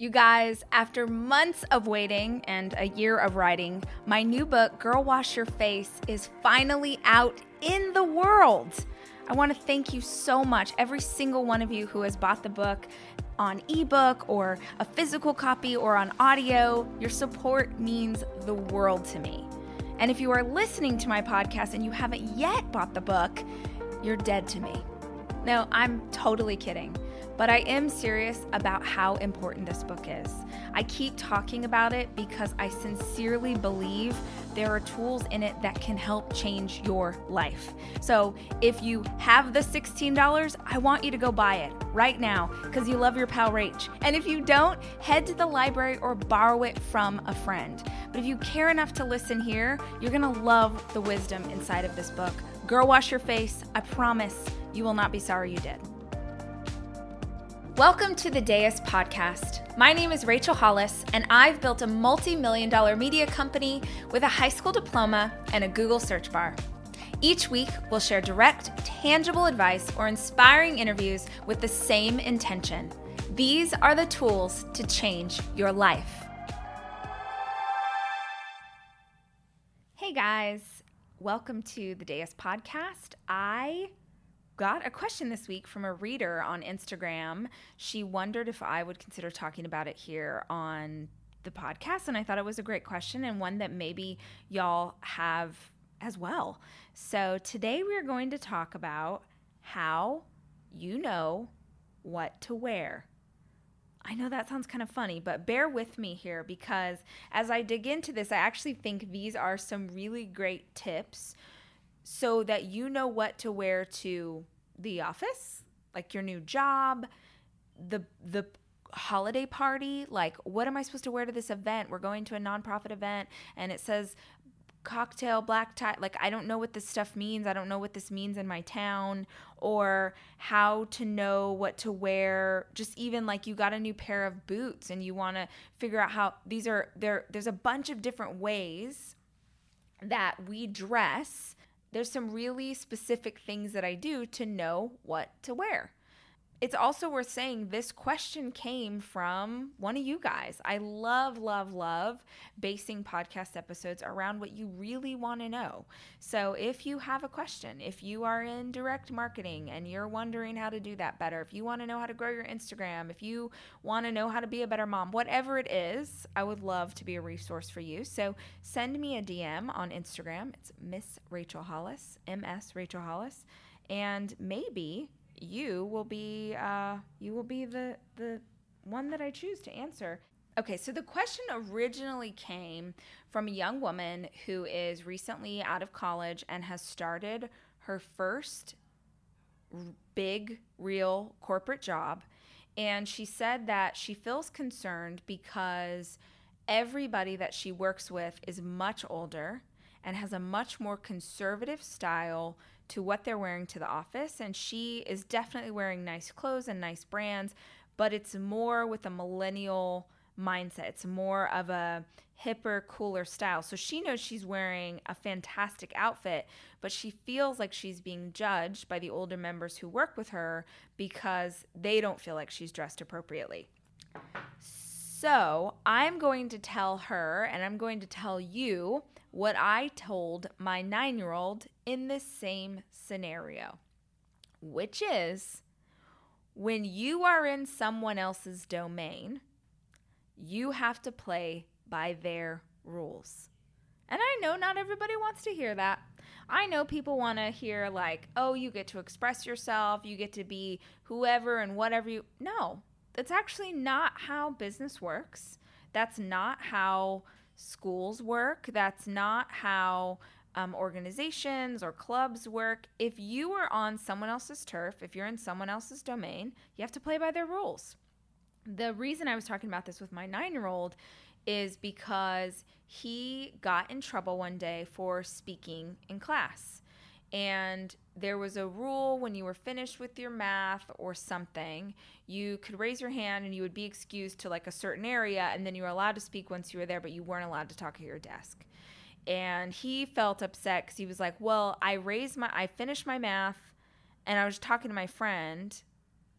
You guys, after months of waiting and a year of writing, my new book, Girl Wash Your Face, is finally out in the world. I want to thank you so much, every single one of you who has bought the book on ebook or a physical copy or on audio. Your support means the world to me. And if you are listening to my podcast and you haven't yet bought the book, you're dead to me. No, I'm totally kidding. But I am serious about how important this book is. I keep talking about it because I sincerely believe there are tools in it that can help change your life. So if you have the $16, I want you to go buy it right now because you love your pal Rach. And if you don't, head to the library or borrow it from a friend. But if you care enough to listen here, you're gonna love the wisdom inside of this book. Girl, wash your face. I promise you will not be sorry you did. Welcome to the Rise podcast. My name is Rachel Hollis, and I've built a multi million dollar media company with a high school diploma and a Google search bar. Each week, we'll share direct, tangible advice or inspiring interviews with the same intention. These are the tools to change your life. Hey guys, welcome to the Rise podcast. I got a question this week from a reader on Instagram. She wondered if I would consider talking about it here on the podcast. And I thought it was a great question and one that maybe y'all have as well. So today we are going to talk about how you know what to wear. I know that sounds kind of funny, but bear with me here because as I dig into this, I actually think these are some really great tips so that you know what to wear to the office, like your new job, the the holiday party, like what am I supposed to wear to this event? We're going to a nonprofit event and it says cocktail black tie like i don't know what this stuff means i don't know what this means in my town or how to know what to wear just even like you got a new pair of boots and you want to figure out how these are there there's a bunch of different ways that we dress there's some really specific things that I do to know what to wear. It's also worth saying this question came from one of you guys. I love, love, love basing podcast episodes around what you really want to know. So if you have a question, if you are in direct marketing and you're wondering how to do that better, if you want to know how to grow your Instagram, if you want to know how to be a better mom, whatever it is, I would love to be a resource for you. So send me a DM on Instagram. It's Miss Rachel Hollis, MS Rachel Hollis. And maybe you will be uh, you will be the the one that I choose to answer. Okay, so the question originally came from a young woman who is recently out of college and has started her first big, real corporate job. And she said that she feels concerned because everybody that she works with is much older and has a much more conservative style to what they're wearing to the office. And she is definitely wearing nice clothes and nice brands, but it's more with a millennial mindset. It's more of a hipper, cooler style. So she knows she's wearing a fantastic outfit, but she feels like she's being judged by the older members who work with her because they don't feel like she's dressed appropriately. So I'm going to tell her and I'm going to tell you what I told my nine year old in this same scenario, which is when you are in someone else's domain, you have to play by their rules. And I know not everybody wants to hear that. I know people want to hear, like, oh, you get to express yourself, you get to be whoever and whatever you. No, that's actually not how business works. That's not how schools work. That's not how um, organizations or clubs work. If you are on someone else's turf, if you're in someone else's domain, you have to play by their rules. The reason I was talking about this with my nine year old is because he got in trouble one day for speaking in class. And there was a rule when you were finished with your math or something, you could raise your hand and you would be excused to like a certain area, and then you were allowed to speak once you were there, but you weren't allowed to talk at your desk. And he felt upset because he was like, Well, I raised my, I finished my math and I was talking to my friend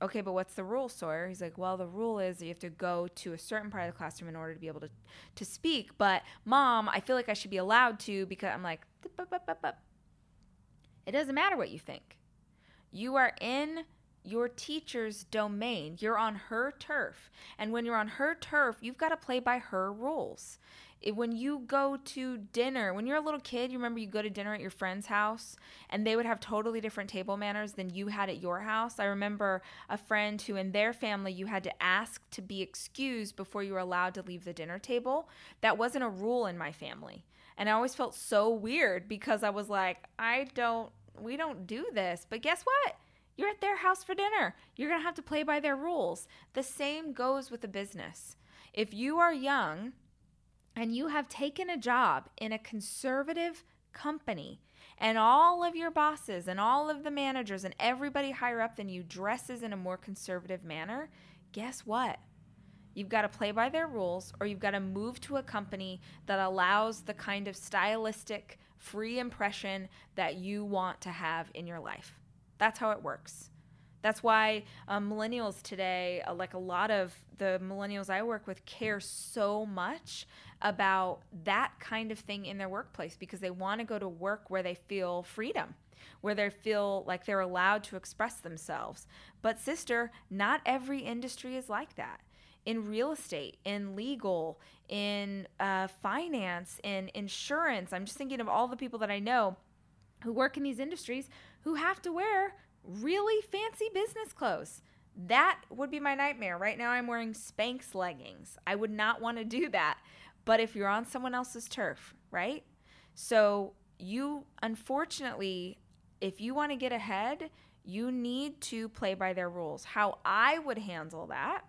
okay, but what's the rule, Sawyer? He's like, well, the rule is you have to go to a certain part of the classroom in order to be able to, to speak. But mom, I feel like I should be allowed to because I'm like, it doesn't matter what you think. You are in your teacher's domain. You're on her turf. And when you're on her turf, you've got to play by her rules. It, when you go to dinner, when you're a little kid, you remember you go to dinner at your friend's house and they would have totally different table manners than you had at your house. I remember a friend who, in their family, you had to ask to be excused before you were allowed to leave the dinner table. That wasn't a rule in my family. And I always felt so weird because I was like, I don't, we don't do this. But guess what? You're at their house for dinner. You're going to have to play by their rules. The same goes with a business. If you are young and you have taken a job in a conservative company, and all of your bosses and all of the managers and everybody higher up than you dresses in a more conservative manner, guess what? You've got to play by their rules, or you've got to move to a company that allows the kind of stylistic, free impression that you want to have in your life. That's how it works. That's why um, millennials today, uh, like a lot of the millennials I work with, care so much about that kind of thing in their workplace because they want to go to work where they feel freedom, where they feel like they're allowed to express themselves. But, sister, not every industry is like that. In real estate, in legal, in uh, finance, in insurance, I'm just thinking of all the people that I know who work in these industries who have to wear really fancy business clothes. That would be my nightmare. Right now, I'm wearing Spanx leggings. I would not want to do that. But if you're on someone else's turf, right? So, you unfortunately, if you want to get ahead, you need to play by their rules. How I would handle that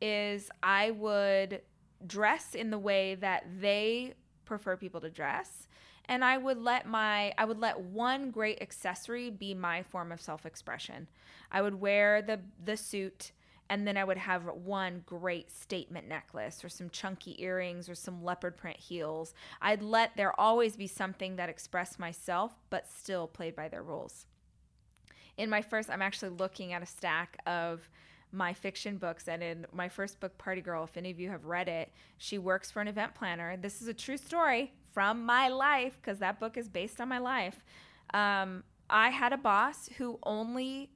is I would dress in the way that they prefer people to dress and I would let my I would let one great accessory be my form of self-expression. I would wear the the suit and then I would have one great statement necklace or some chunky earrings or some leopard print heels. I'd let there always be something that expressed myself but still played by their rules. In my first I'm actually looking at a stack of my fiction books and in my first book party girl if any of you have read it she works for an event planner this is a true story from my life, because that book is based on my life. Um, I had a boss who only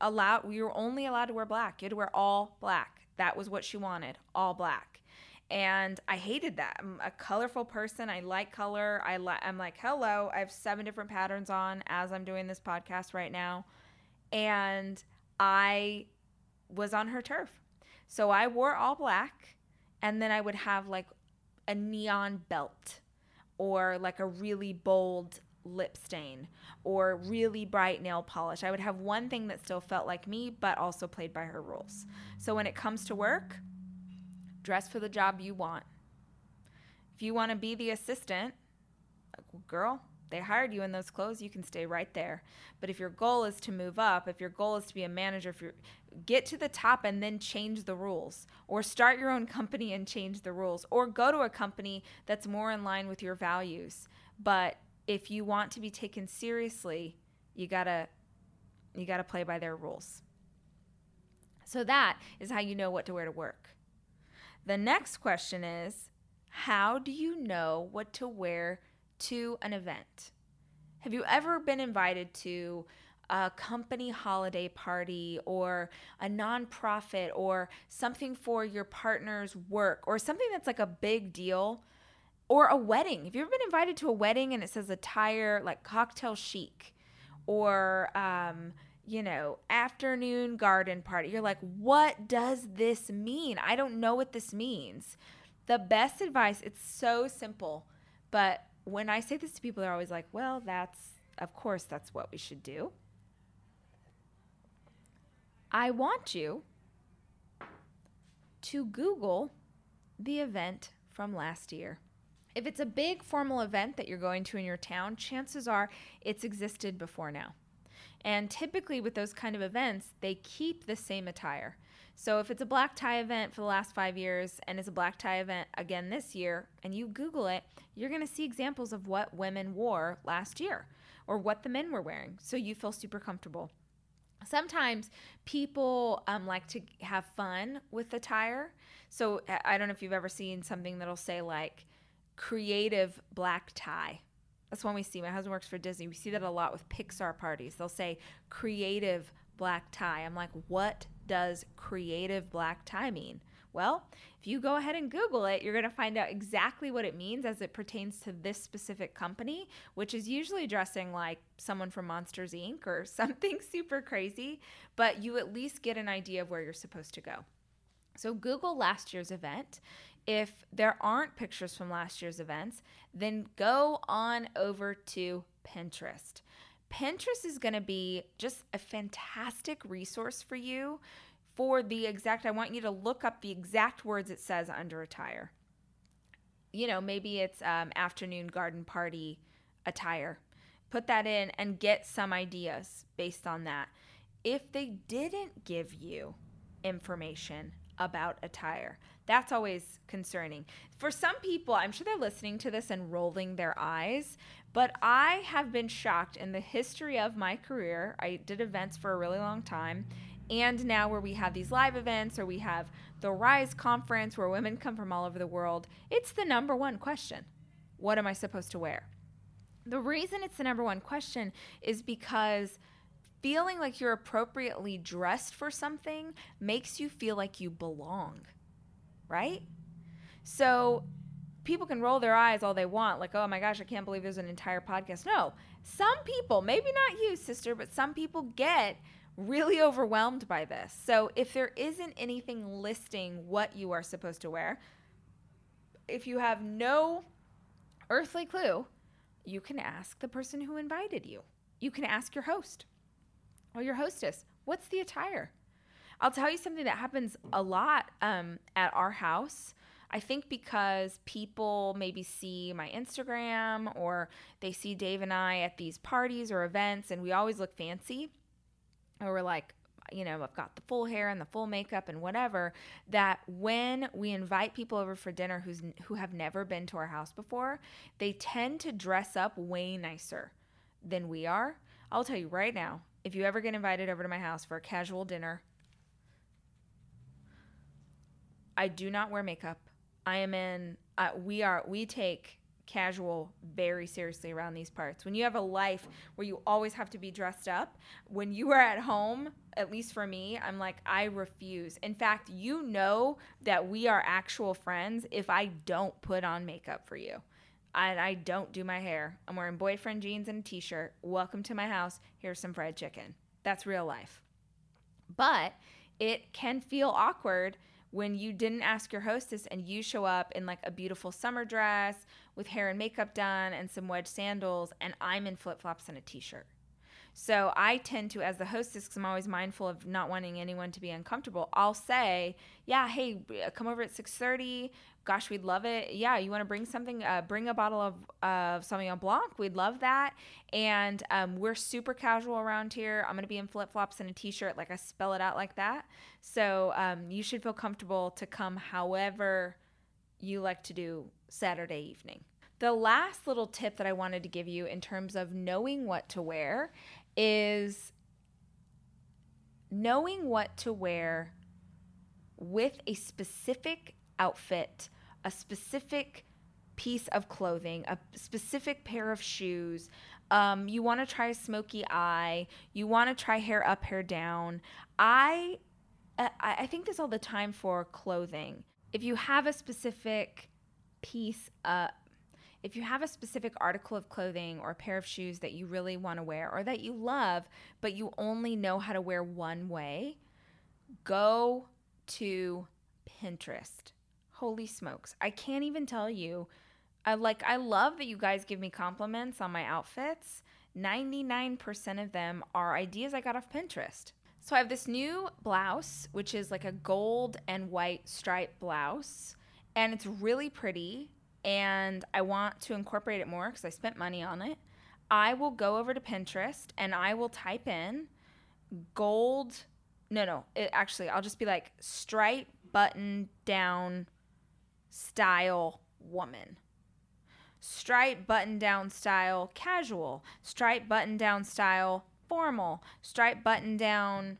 allowed, we were only allowed to wear black. You had to wear all black. That was what she wanted, all black. And I hated that. I'm a colorful person. I like color. I li- I'm like, hello, I have seven different patterns on as I'm doing this podcast right now. And I was on her turf. So I wore all black and then I would have like a neon belt or like a really bold lip stain or really bright nail polish. I would have one thing that still felt like me, but also played by her rules. So when it comes to work, dress for the job you want. If you want to be the assistant, girl, they hired you in those clothes, you can stay right there. But if your goal is to move up, if your goal is to be a manager, if you get to the top and then change the rules, or start your own company and change the rules, or go to a company that's more in line with your values. But if you want to be taken seriously, you gotta you gotta play by their rules. So that is how you know what to wear to work. The next question is, how do you know what to wear to an event? Have you ever been invited to a company holiday party or a nonprofit or something for your partner's work or something that's like a big deal or a wedding? Have you ever been invited to a wedding and it says attire like cocktail chic or, um, you know, afternoon garden party? You're like, what does this mean? I don't know what this means. The best advice, it's so simple, but when I say this to people, they're always like, well, that's, of course, that's what we should do. I want you to Google the event from last year. If it's a big formal event that you're going to in your town, chances are it's existed before now. And typically, with those kind of events, they keep the same attire. So if it's a black tie event for the last five years and it's a black tie event again this year, and you Google it, you're going to see examples of what women wore last year or what the men were wearing. So you feel super comfortable. sometimes people um, like to have fun with the attire. So I don't know if you've ever seen something that'll say like creative black tie. That's one we see. My husband works for Disney. We see that a lot with Pixar parties. They'll say creative black tie. I'm like, what does creative black mean? Well, if you go ahead and Google it, you're going to find out exactly what it means as it pertains to this specific company, which is usually dressing like someone from Monsters Inc. or something super crazy, but you at least get an idea of where you're supposed to go. So, Google last year's event. If there aren't pictures from last year's events, then go on over to Pinterest. Pinterest is going to be just a fantastic resource for you for the exact, I want you to look up the exact words it says under attire. You know, maybe it's um, afternoon garden party attire. Put that in and get some ideas based on that. If they didn't give you information about attire, that's always concerning. For some people, I'm sure they're listening to this and rolling their eyes, but I have been shocked in the history of my career. I did events for a really long time and now where we have these live events or we have the Rise conference where women come from all over the world, it's the number one question. What am I supposed to wear? The reason it's the number one question is because feeling like you're appropriately dressed for something makes you feel like you belong, right? So people can roll their eyes all they want, like, oh my gosh, I can't believe there's an entire podcast. No, some people, maybe not you, sister, but some people get really overwhelmed by this. So if there isn't anything listing what you are supposed to wear, if you have no earthly clue, you can ask the person who invited you. You can ask your host or your hostess, what's the attire? I'll tell you something that happens a lot um, at our house. I think because people maybe see my Instagram or they see Dave and I at these parties or events and we always look fancy or we're like, you know, I've got the full hair and the full makeup and whatever, that when we invite people over for dinner who's who have never been to our house before, they tend to dress up way nicer than we are. I'll tell you right now, if you ever get invited over to my house for a casual dinner, I do not wear makeup. I am in uh, we are we take casual very seriously around these parts. When you have a life where you always have to be dressed up, when you are at home, at least for me, I'm like, I refuse. In fact, you know that we are actual friends if I don't put on makeup for you. And I don't do my hair. I'm wearing boyfriend jeans and a t shirt. Welcome to my house. Here's some fried chicken. That's real life. But it can feel awkward when you didn't ask your hostess and you show up in like a beautiful summer dress with hair and makeup done and some wedge sandals and I'm in flip-flops and a t-shirt. So I tend to, as the hostess, because I'm always mindful of not wanting anyone to be uncomfortable. I'll say, "Yeah, hey, come over at 6:30. Gosh, we'd love it. Yeah, you want to bring something? Uh, bring a bottle of of Sauvignon Blanc. We'd love that. And um, we're super casual around here. I'm gonna be in flip flops and a t-shirt, like I spell it out like that. So um, you should feel comfortable to come, however you like to do Saturday evening." The last little tip that I wanted to give you in terms of knowing what to wear is knowing what to wear with a specific outfit, a specific piece of clothing, a specific pair of shoes. Um, you want to try a smoky eye. You want to try hair up, hair down. I, I think this all the time for clothing. If you have a specific piece, uh, if you have a specific article of clothing or a pair of shoes that you really want to wear or that you love, but you only know how to wear one way, go to Pinterest. Holy smokes. I can't even tell you. I like I love that you guys give me compliments on my outfits. 99% of them are ideas I got off Pinterest. So I have this new blouse, which is like a gold and white striped blouse, and it's really pretty and I want to incorporate it more because I spent money on it, I will go over to Pinterest and I will type in gold. No, no, it, actually, I'll just be like stripe button down style woman. Stripe button down style casual. Stripe button down style formal, Stripe button down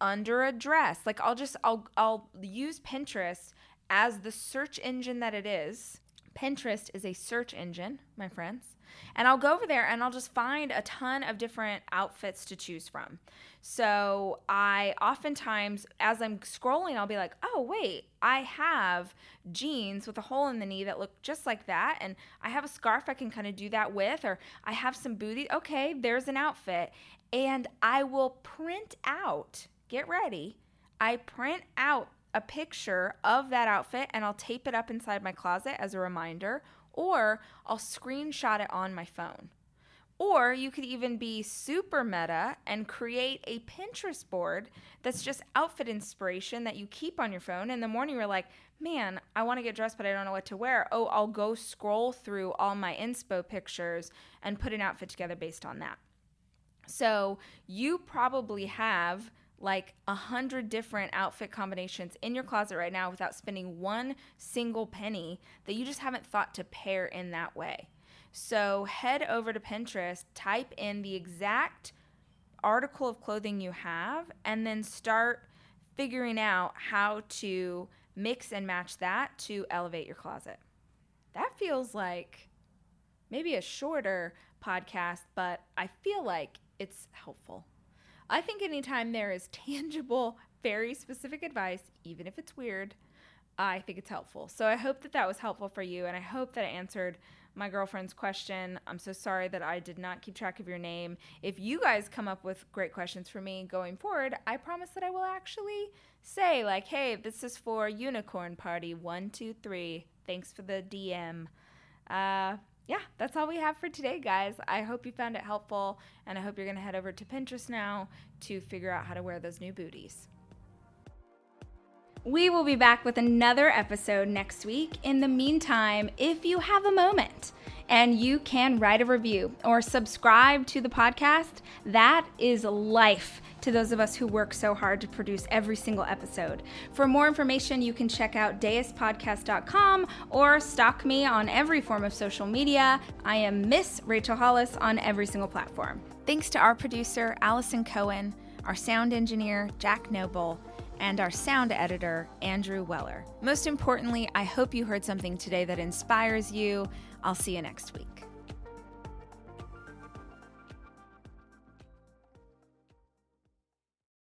under a dress. Like I'll just I'll I'll use Pinterest as the search engine that it is. Pinterest is a search engine, my friends. And I'll go over there and I'll just find a ton of different outfits to choose from. So I oftentimes, as I'm scrolling, I'll be like, oh, wait, I have jeans with a hole in the knee that look just like that. And I have a scarf I can kind of do that with, or I have some booties. Okay, there's an outfit. And I will print out, get ready, I print out a picture of that outfit and I'll tape it up inside my closet as a reminder, or I'll screenshot it on my phone. Or you could even be super meta and create a Pinterest board that's just outfit inspiration that you keep on your phone. In the morning, you're like, man, I want to get dressed, but I don't know what to wear. Oh, I'll go scroll through all my inspo pictures and put an outfit together based on that. So you probably have like a hundred different outfit combinations in your closet right now without spending one single penny that you just haven't thought to pair in that way. So head over to Pinterest, type in the exact article of clothing you have, and then start figuring out how to mix and match that to elevate your closet. That feels like maybe a shorter podcast, but I feel like it's helpful. I think anytime there is tangible, very specific advice, even if it's weird, I think it's helpful. So I hope that that was helpful for you, and I hope that I answered my girlfriend's question. I'm so sorry that I did not keep track of your name. If you guys come up with great questions for me going forward, I promise that I will actually say, like, hey, this is for Unicorn Party 123. Thanks for the DM. Uh, yeah, that's all we have for today, guys. I hope you found it helpful, and I hope you're going to head over to Pinterest now to figure out how to wear those new booties. We will be back with another episode next week. In the meantime, if you have a moment and you can write a review or subscribe to the podcast, that is life to those of us who work so hard to produce every single episode. For more information, you can check out risepodcast.com or stalk me on every form of social media. I am Miss Rachel Hollis on every single platform. Thanks to our producer, Allison Cohen, our sound engineer, Jack Noble, and our sound editor, Andrew Weller. Most importantly, I hope you heard something today that inspires you. I'll see you next week.